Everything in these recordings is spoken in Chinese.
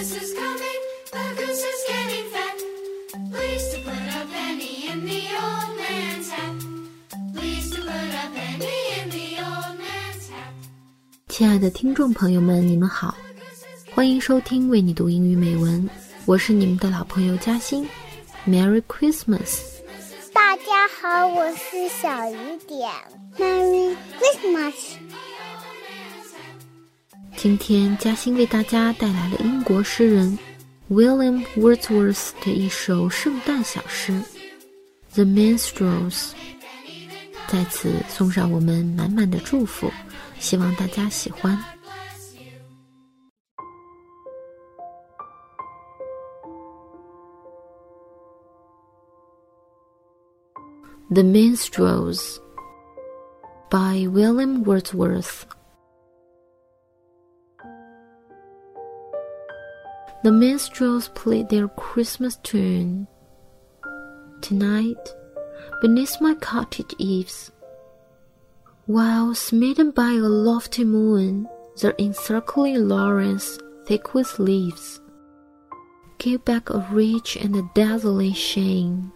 Christmas is coming, the goose is getting fat. Please to put a penny in the old man's hat. Please to put a penny in the old man's hat. 亲爱的听众朋友们，你们好，欢迎收听为你读英语美文，我是你们的老朋友嘉欣。Merry Christmas！大家好，我是小雨点。Merry Christmas！今天嘉欣为大家带来了英国诗人 William Wordsworth 的一首圣诞小诗《The Minstrels》，在此送上我们满满的祝福，希望大家喜欢。The Minstrels by William Wordsworth. The minstrels played their Christmas tune. Tonight, beneath my cottage eaves, while smitten by a lofty moon, their encircling laurels, thick with leaves, gave back a rich and a dazzling shine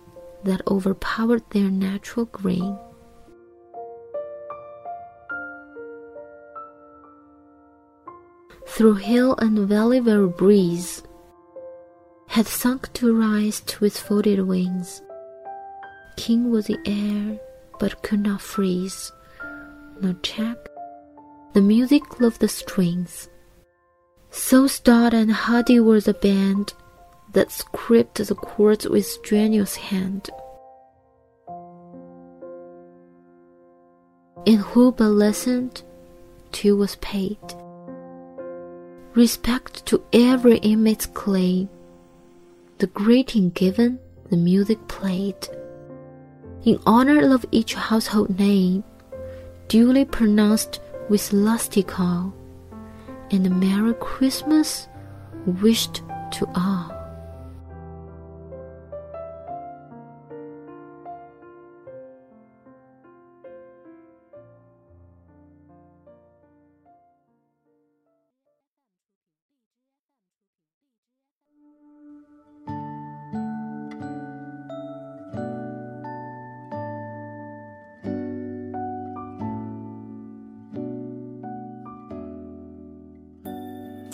that overpowered their natural green. Through hill and valley where breeze had sunk to rest with folded wings. King was the air, but could not freeze, nor check the music of the strings. So stout and hardy was the band that scraped the chords with strenuous hand. And who but listened to was paid. Respect to every inmate's claim. The greeting given, the music played. In honor of each household name, duly pronounced with lusty call, and a Merry Christmas wished to all.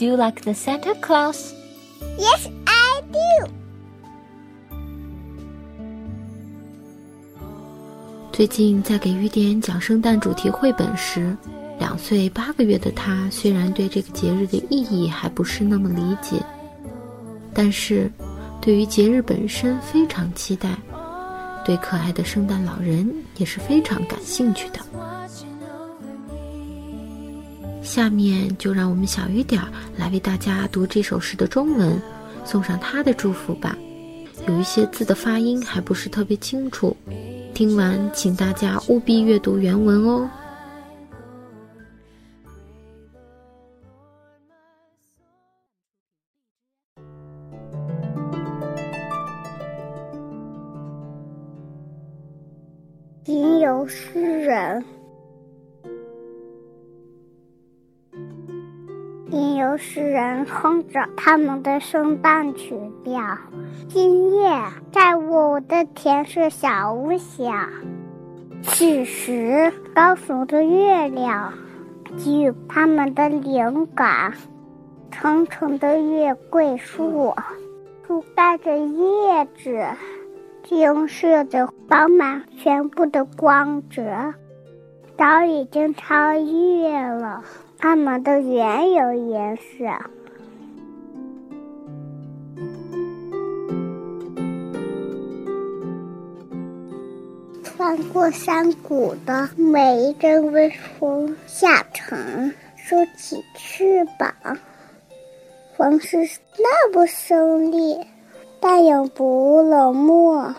Do you like the Santa Claus? Yes, I do. 最近在给雨点讲圣诞主题绘本时，两岁八个月的他虽然对这个节日的意义还不是那么理解，但是对于节日本身非常期待，对可爱的圣诞老人也是非常感兴趣的。下面就让我们小雨点儿来为大家读这首诗的中文，送上他的祝福吧。有一些字的发音还不是特别清楚，听完请大家务必阅读原文哦。吟游诗人，吟游诗人哼着他们的圣诞曲调。今夜在我的田舍小屋下，此时高耸的月亮给予他们的灵感。层层的月桂树，覆盖着叶子。映射着饱满全部的光泽，早已经超越了它们的原有颜色。穿过山谷的每一阵微风下沉，收起翅膀，风是那么胜利。但又不冷漠，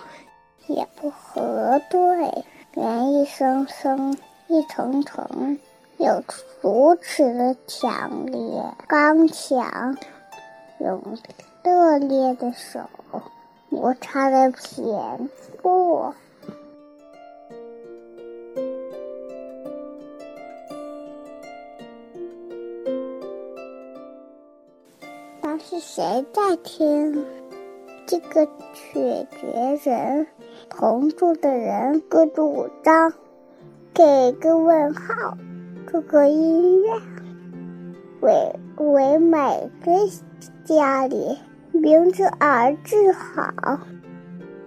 也不核对，连一声声、一层层，有如此的强烈、刚强，用热烈的手摩擦的偏过。是谁在听？这个曲绝人，同住的人各主张，给个问号。这个音乐，为为每个家里名字而自豪，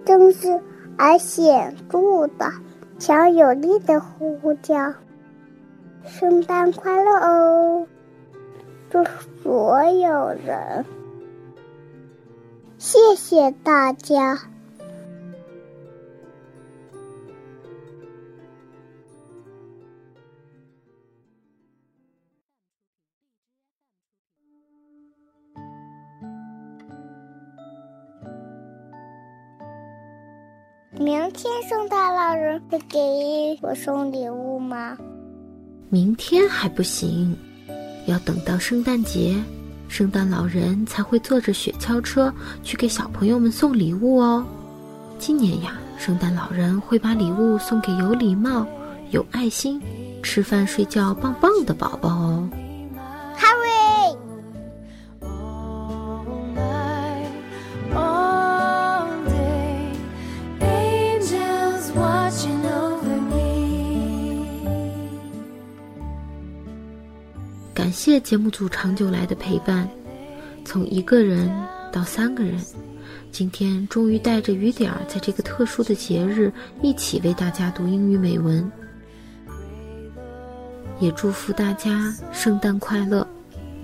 正式而显著的、强有力的呼叫：“圣诞快乐哦！”祝所有人，谢谢大家。明天圣诞老人会给我送礼物吗？明天还不行，要等到圣诞节，圣诞老人才会坐着雪橇车去给小朋友们送礼物哦。今年呀，圣诞老人会把礼物送给有礼貌、有爱心、吃饭睡觉棒棒的宝宝哦。谢节目组长久来的陪伴，从一个人到三个人，今天终于带着雨点儿，在这个特殊的节日一起为大家读英语美文。也祝福大家圣诞快乐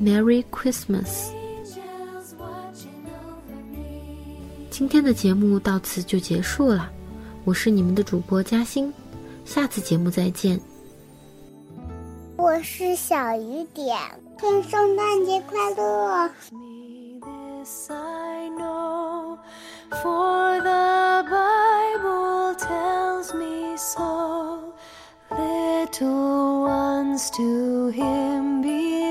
，Merry Christmas！今天的节目到此就结束了，我是你们的主播嘉欣，下次节目再见。我是小雨点，祝圣诞节快乐！To him be.